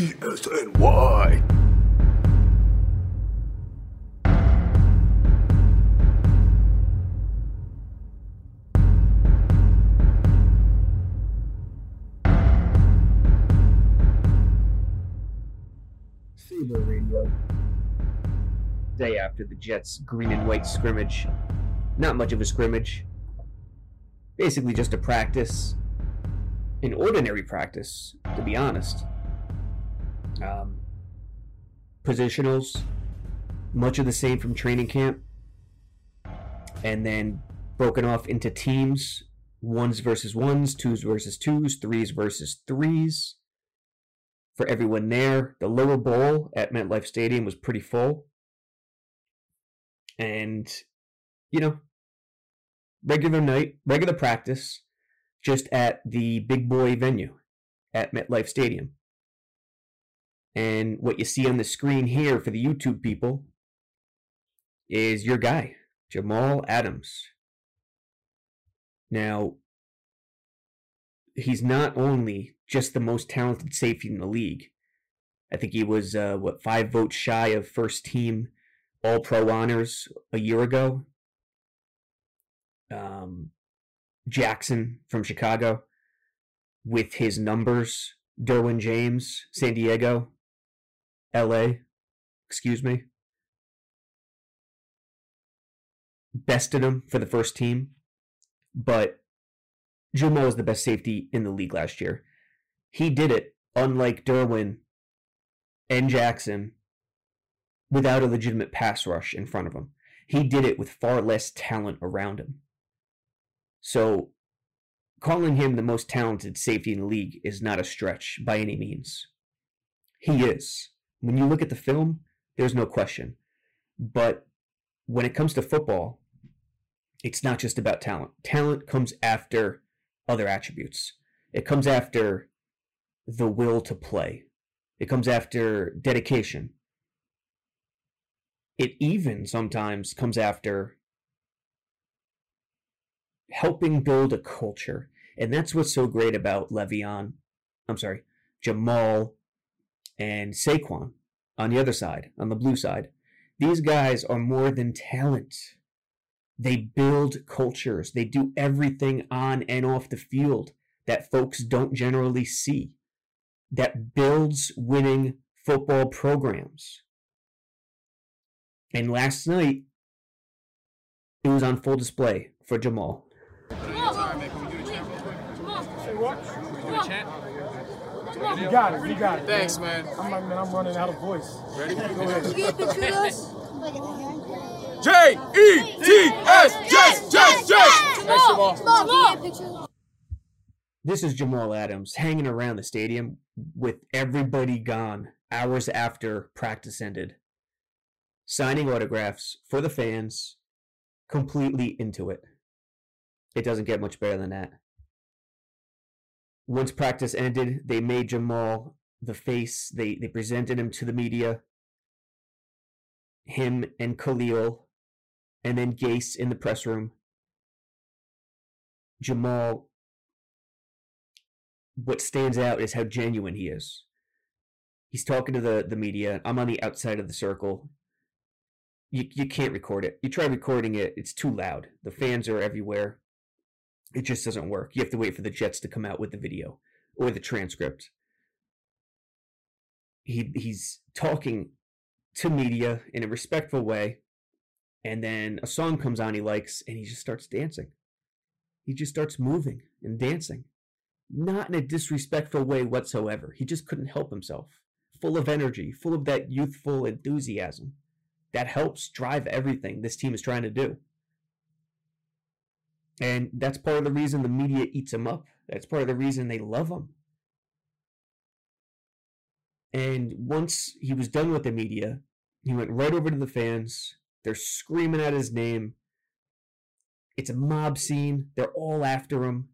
ESNY. Sabo Radio. Day after the Jets' green and white scrimmage. Not much of a scrimmage. Basically just a practice. An ordinary practice, to be honest. Um, positionals, much of the same from training camp. And then broken off into teams ones versus ones, twos versus twos, threes versus threes for everyone there. The lower bowl at MetLife Stadium was pretty full. And, you know, regular night, regular practice, just at the big boy venue at MetLife Stadium. And what you see on the screen here for the YouTube people is your guy, Jamal Adams. Now, he's not only just the most talented safety in the league. I think he was uh, what five votes shy of first team All Pro honors a year ago. Um, Jackson from Chicago, with his numbers, Derwin James, San Diego, L.A. Excuse me. Bested him for the first team, but Jamal was the best safety in the league last year. He did it, unlike Derwin and Jackson, without a legitimate pass rush in front of him. He did it with far less talent around him. So, calling him the most talented safety in the league is not a stretch by any means. He is. When you look at the film, there's no question. But when it comes to football, it's not just about talent. Talent comes after other attributes. It comes after the will to play. It comes after dedication. It even sometimes comes after helping build a culture. And that's what's so great about Le'Veon, I'm sorry, Jamal and Saquon on the other side, on the blue side. These guys are more than talent. They build cultures. They do everything on and off the field that folks don't generally see, that builds winning football programs. And last night, it was on full display for Jamal. You got it. You got it. Thanks, man. I'm like, man, I'm running out of voice. Ready? Go ahead. You get a picture of us? J E T S Jets Jets Jets. Thanks, Jamal. Jamal, can you get a picture of us? This is Jamal Adams hanging around the stadium with everybody gone hours after practice ended, signing autographs for the fans, completely into it. It doesn't get much better than that. Once practice ended, they made Jamal the face. They they presented him to the media. Him and Khalil, and then Gase in the press room. Jamal what stands out is how genuine he is. He's talking to the, the media. I'm on the outside of the circle. You, you can't record it. You try recording it, it's too loud. The fans are everywhere. It just doesn't work. You have to wait for the Jets to come out with the video or the transcript. He he's talking to media in a respectful way, and then a song comes on he likes, and he just starts dancing. He just starts moving and dancing not in a disrespectful way whatsoever. He just couldn't help himself. Full of energy, full of that youthful enthusiasm that helps drive everything this team is trying to do. And that's part of the reason the media eats him up. That's part of the reason they love him. And once he was done with the media, he went right over to the fans. They're screaming at his name. It's a mob scene. They're all after him.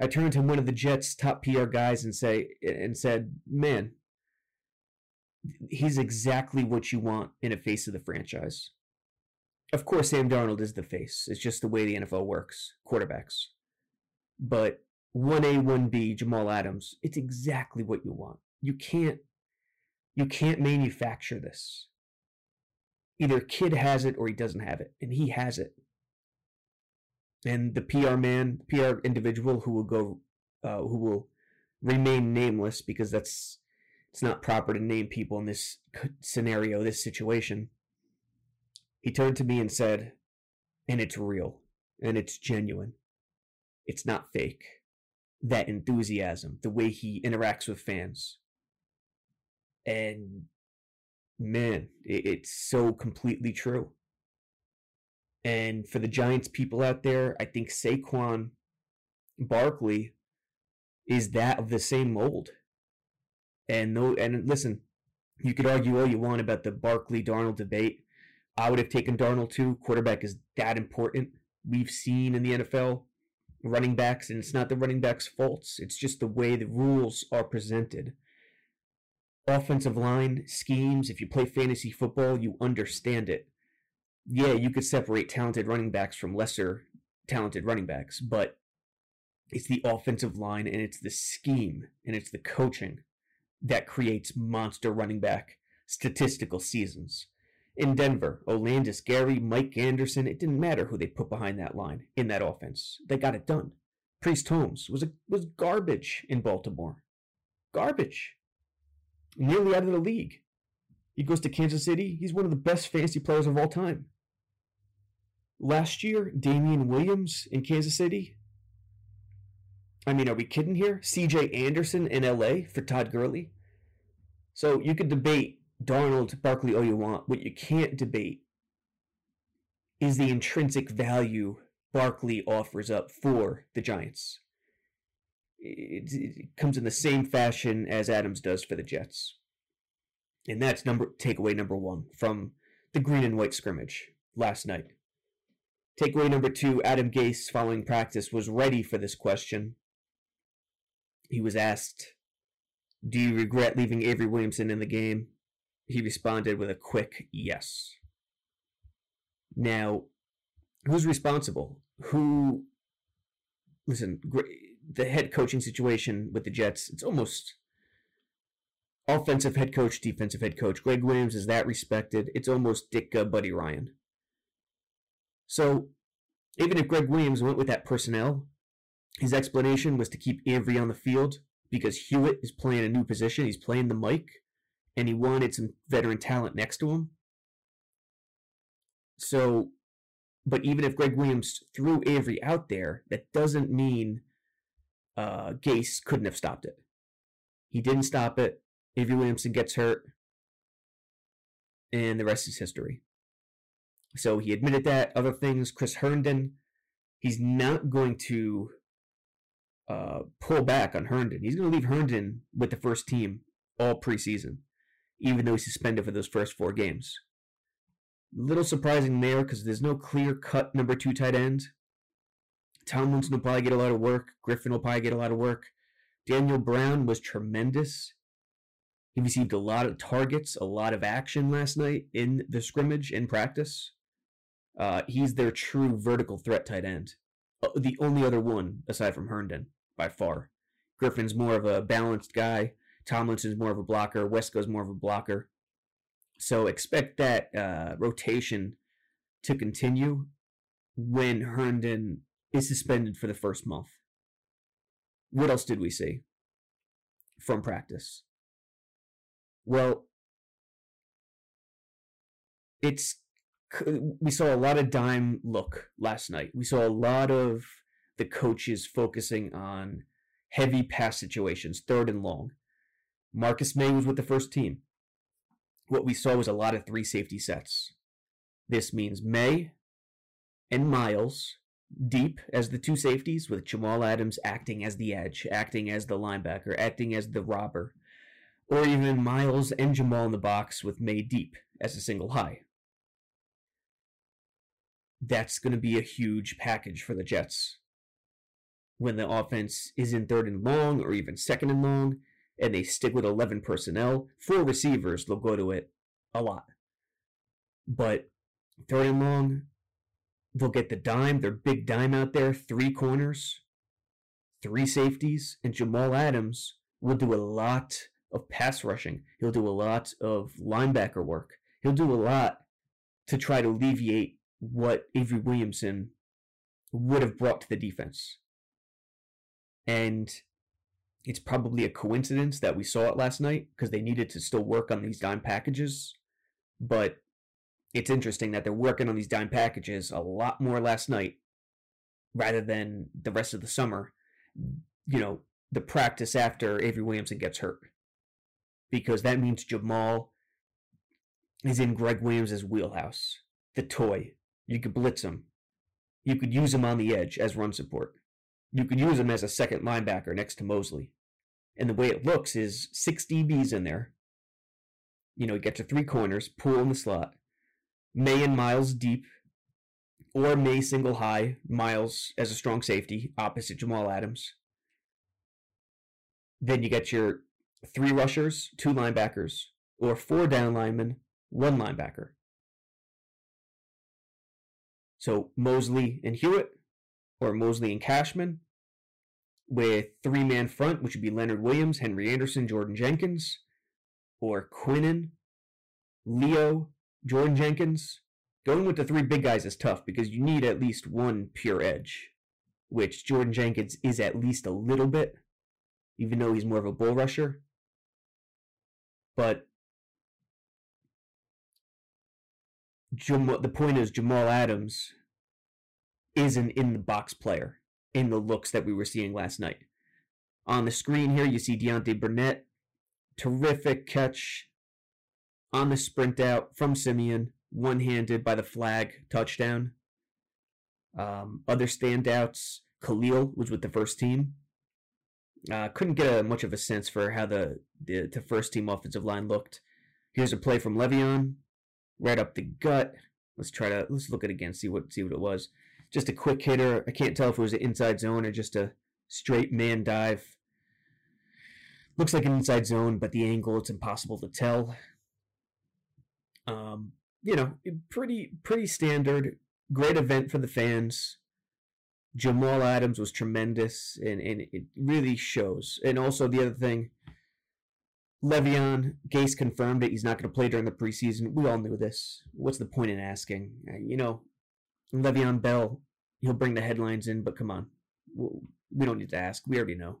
I turned to one of the Jets' top PR guys and say and said, "Man, he's exactly what you want in a face of the franchise." Of course, Sam Darnold is the face. It's just the way the NFL works, quarterbacks. But 1A, 1B, Jamal Adams, it's exactly what you want. You can't You can't manufacture this. Either kid has it or he doesn't have it, and he has it. And the PR man, PR individual who will go, uh, who will remain nameless because that's it's not proper to name people in this scenario, this situation. He turned to me and said, and it's real, and it's genuine. It's not fake. That enthusiasm, the way he interacts with fans. And man, it's so completely true. And for the Giants people out there, I think Saquon Barkley is that of the same mold. And no, and listen, you could argue all you want about the Barkley Darnold debate. I would have taken Darnold too. Quarterback is that important. We've seen in the NFL running backs, and it's not the running backs' faults. It's just the way the rules are presented. Offensive line schemes, if you play fantasy football, you understand it. Yeah, you could separate talented running backs from lesser talented running backs, but it's the offensive line and it's the scheme and it's the coaching that creates monster running back statistical seasons. In Denver, Olandis, Gary, Mike Anderson, it didn't matter who they put behind that line in that offense. They got it done. Priest Holmes was a, was garbage in Baltimore. Garbage. Nearly out of the league. He goes to Kansas City. He's one of the best fantasy players of all time. Last year, Damien Williams in Kansas City, I mean, are we kidding here? CJ Anderson in LA for Todd Gurley? So you could debate Darnold, Barkley all you want. What you can't debate is the intrinsic value Barkley offers up for the Giants. It, it, comes in the same fashion as Adams does for the Jets. And that's number takeaway number one from the green and white scrimmage last night. Takeaway number two Adam Gase, following practice, was ready for this question he was asked, Do you regret leaving Avery Williamson in the game? He responded with a quick yes. Now, who's responsible? Who. Listen, the head coaching situation with the Jets, it's almost offensive head coach, defensive head coach. Gregg Williams is that respected. It's almost Ditka, Buddy Ryan. So, even if Gregg Williams went with that personnel, his explanation was to keep Avery on the field because Hewitt is playing a new position. He's playing the mic, and he wanted some veteran talent next to him. So, but even if Gregg Williams threw Avery out there, that doesn't mean uh, Gase couldn't have stopped it. He didn't stop it. Avery Williamson gets hurt, and the rest is history. So he admitted that. Other things, Chris Herndon, he's not going to uh, pull back on Herndon. He's going to leave Herndon with the first team all preseason, even though he's suspended for those first four games. Little surprising there because there's no clear cut number two tight end. Tomlinson will probably get a lot of work. Griffin will probably get a lot of work. Daniel Brown was tremendous. He received a lot of targets, a lot of action last night in the scrimmage in practice. Uh, he's their true vertical threat tight end. Uh, the only other one aside from Herndon by far. Griffin's more of a balanced guy. Tomlinson's more of a blocker. Wesco's more of a blocker. So expect that uh, rotation to continue when Herndon is suspended for the first month. What else did we see from practice? Well, it's we saw a lot of dime look last night. We saw a lot of the coaches focusing on heavy pass situations, third and long. Marcus Maye was with the first team. What we saw was a lot of three safety sets. This means Maye and Miles deep as the two safeties, with Jamal Adams acting as the edge, acting as the linebacker, acting as the robber, or even Miles and Jamal in the box with Maye deep as a single high. That's going to be a huge package for the Jets when the offense is in third and long or even second and long, and they stick with 11 personnel, four receivers, they'll go to it a lot. But third and long, they'll get the dime, their big dime out there, three corners, three safeties, and Jamal Adams will do a lot of pass rushing. He'll do a lot of linebacker work. He'll do a lot to try to alleviate what Avery Williamson would have brought to the defense. And it's probably a coincidence that we saw it last night because they needed to still work on these dime packages. But it's interesting that they're working on these dime packages a lot more last night rather than the rest of the summer. You know, the practice after Avery Williamson gets hurt. Because that means Jamal is in Gregg Williams' wheelhouse. The toy. You could blitz him. You could use him on the edge as run support. You could use him as a second linebacker next to Mosley. And the way it looks is six DBs in there. You know, you get to three corners, Poole in the slot, Maye and Miles deep, or Maye single high, Miles as a strong safety opposite Jamal Adams. Then you get your three rushers, two linebackers, or four down linemen, one linebacker. So Mosley and Hewitt, or Mosley and Cashman, with three man front, which would be Leonard Williams, Henry Anderson, Jordan Jenkins, or Quinnen, Leo, Jordan Jenkins. Going with the three big guys is tough because you need at least one pure edge, which Jordan Jenkins is at least a little bit, even though he's more of a bull rusher. But Jamal, the point is Jamal Adams is an in the box player in the looks that we were seeing last night. On the screen here, you see Deontay Burnett, terrific catch on the sprint out from Siemian, one handed by the flag touchdown. Um, other standouts, Khalil was with the first team. Uh, couldn't get a, much of a sense for how the, the the first team offensive line looked. Here's a play from Le'Veon, right up the gut. Let's try to let's look at it again, see what see what it was. Just a quick hitter. I can't tell if it was an inside zone or just a straight man dive. Looks like an inside zone, but the angle it's impossible to tell. Um, you know, pretty pretty standard. Great event for the fans. Jamal Adams was tremendous, and, and it really shows. And also the other thing, Le'Veon Gase confirmed that he's not going to play during the preseason. We all knew this. What's the point in asking? Uh, You know, Le'Veon Bell, he'll bring the headlines in, but come on, we don't need to ask. We already know.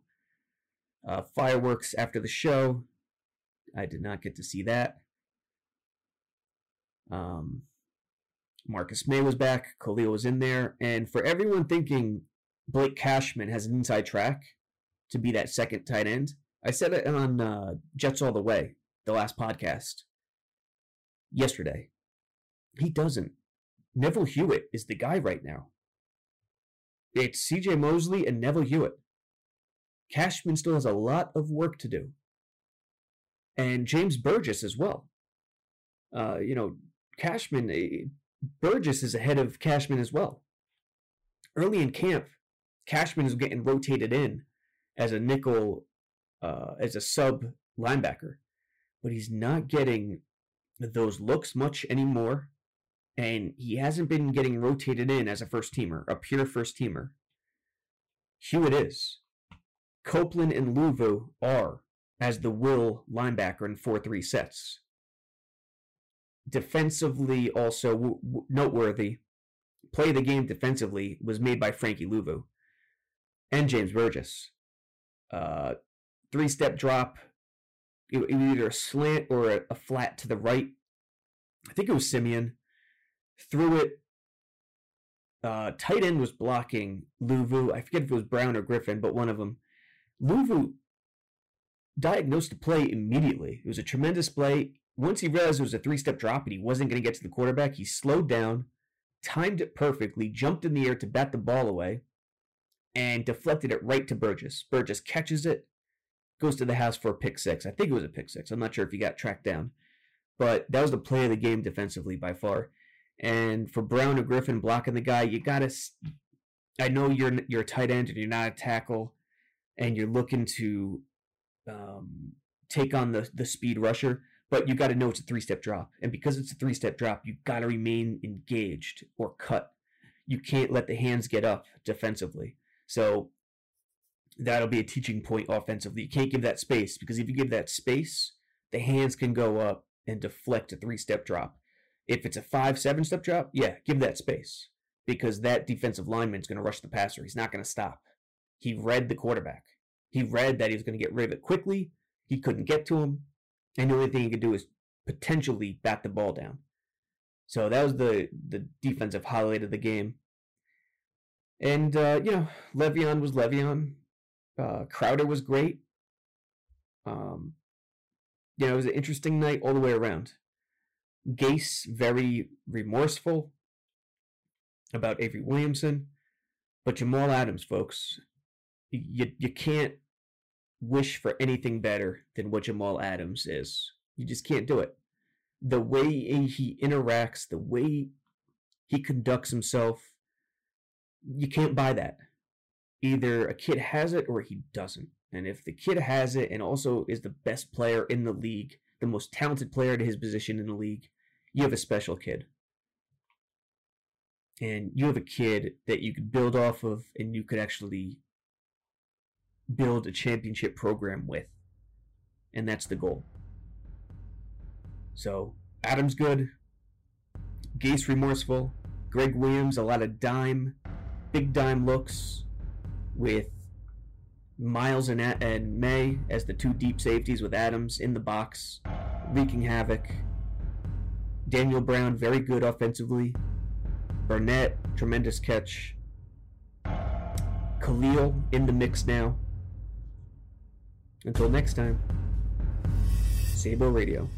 Uh, fireworks after the show. I did not get to see that. Um, Marcus Maye was back. Khalil was in there. And for everyone thinking Blake Cashman has an inside track to be that second tight end, I said it on uh, Jets All the Way, the last podcast, yesterday. He doesn't. Neville Hewitt is the guy right now. It's CJ Mosley and Neville Hewitt. Cashman still has a lot of work to do. And James Burgess as well. Uh, you know, Cashman, eh, Burgess is ahead of Cashman as well. Early in camp, Cashman is getting rotated in as a nickel, uh, as a sub linebacker, but he's not getting those looks much anymore. And he hasn't been getting rotated in as a first teamer, a pure first teamer. Hewitt is. Copeland and Luvu are as the will linebacker in 4 3 sets defensively also w- w- noteworthy play the game defensively was made by Frankie Luvu and James Burgess. Uh, three step drop, it, it was either a slant or a, a flat to the right. I think it was Siemian. Threw it. Uh, tight end was blocking Luvu. I forget if it was Brown or Griffin, but one of them. Luvu diagnosed the play immediately. It was a tremendous play once he realized it was a three step drop and he wasn't going to get to the quarterback, he slowed down, timed it perfectly, jumped in the air to bat the ball away, and deflected it right to Burgess. Burgess catches it, goes to the house for a pick six. I think it was a pick six. I'm not sure if he got tracked down. But that was the play of the game defensively by far. And for Brown or Griffin blocking the guy, you gotta. I know you're you're a tight end and you're not a tackle, and you're looking to um, take on the the speed rusher but you got to know it's a three step drop. And because it's a three step drop, you got to remain engaged or cut. You can't let the hands get up defensively. So that'll be a teaching point offensively. You can't give that space because if you give that space, the hands can go up and deflect a three step drop. If it's a five, seven step drop, yeah, give that space because that defensive lineman's going to rush the passer. He's not going to stop. He read the quarterback. He read that he was going to get rid of it quickly. He couldn't get to him. And the only thing he could do is potentially bat the ball down. So that was the, the defensive highlight of the game. And, uh, you know, Le'Veon was Le'Veon. Uh, Crowder was great. Um, you know, it was an interesting night all the way around. Gase very remorseful about Avery Williamson, but Jamal Adams, folks, you you can't wish for anything better than what Jamal Adams is. You just can't do it. The way he interacts, the way he conducts himself, you can't buy that. Either a kid has it or he doesn't. And if the kid has it and also is the best player in the league, the most talented player to his position in the league, you have a special kid. And you have a kid that you could build off of and you could actually build a championship program with. And that's the goal. So, Adam's good. Gase remorseful. Gregg Williams, a lot of dime, big dime looks with Miles and, and Maye as the two deep safeties with Adams in the box, wreaking havoc. Daniel Brown, very good offensively. Burnett, tremendous catch. Khalil in the mix now. Until next time, Sabo Radio.